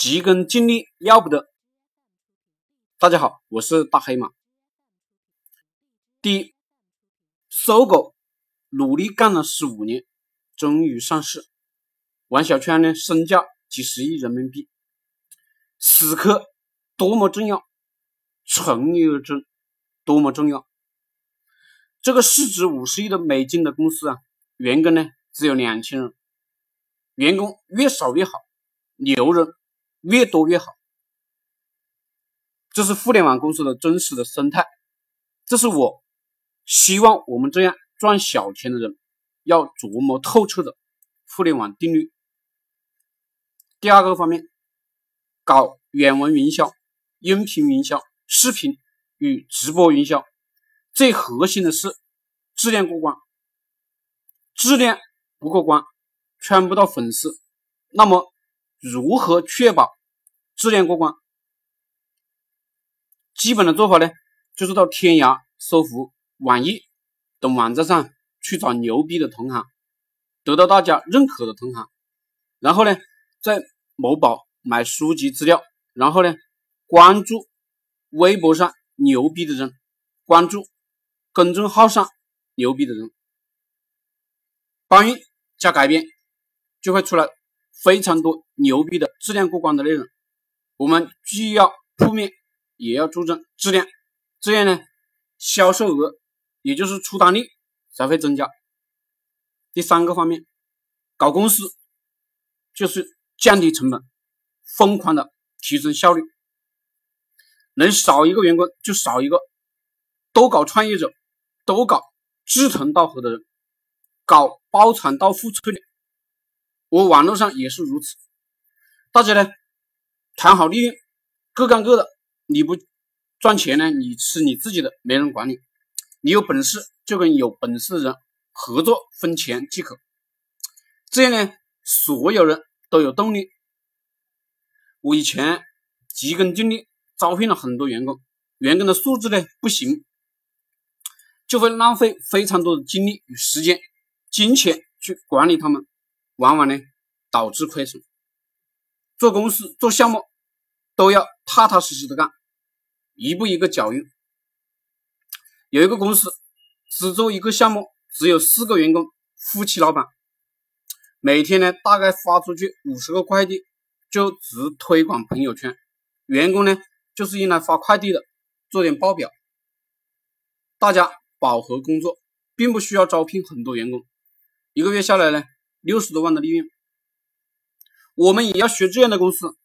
急功近利要不得。大家好，我是大黑马。第一，搜狗努力干了十五年，终于上市。王小川呢，身价几十亿人民币，死磕多么重要，纯利而争多么重要。这个市值五十亿的美金的公司啊，员工呢只有两千人，员工越少越好，牛人。越多越好，这是互联网公司的真实的生态。这是我希望我们这样赚小钱的人要琢磨透彻的互联网定律。第二个方面，搞原文营销、音频营销、视频与直播营销，最核心的是质量过关。质量不过关，圈不到粉丝，那么。如何确保质量过关？基本的做法呢，就是到天涯、搜狐、网易等网站上去找牛逼的同行，得到大家认可的同行，然后呢，在某宝买书籍资料，然后呢，关注微博上牛逼的人，关注公众号上牛逼的人，搬运加改编，就会出来。非常多牛逼的质量过关的内容，我们既要铺面，也要注重质量，这样呢，销售额也就是出单率才会增加。第三个方面，搞公司就是降低成本，疯狂的提升效率，能少一个员工就少一个，都搞创业者，都搞志同道合的人，搞包产到户策略。我网络上也是如此，大家呢谈好利润，各干各的。你不赚钱呢，你吃你自己的，没人管你。你有本事就跟有本事的人合作分钱即可，这样呢，所有人都有动力。我以前急功近利，招聘了很多员工，员工的素质呢不行，就会浪费非常多的精力与时间、金钱去管理他们。往往呢导致亏损。做公司做项目都要踏踏实实的干，一步一个脚印。有一个公司只做一个项目，只有四个员工，夫妻老板，每天呢大概发出去五十个快递，就只推广朋友圈。员工呢就是用来发快递的，做点报表。大家饱和工作，并不需要招聘很多员工，一个月下来呢。六十多万的利润，我们也要学这样的公司，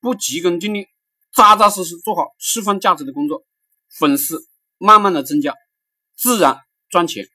不急功近利，扎扎实实做好释放价值的工作，粉丝慢慢的增加，自然赚钱。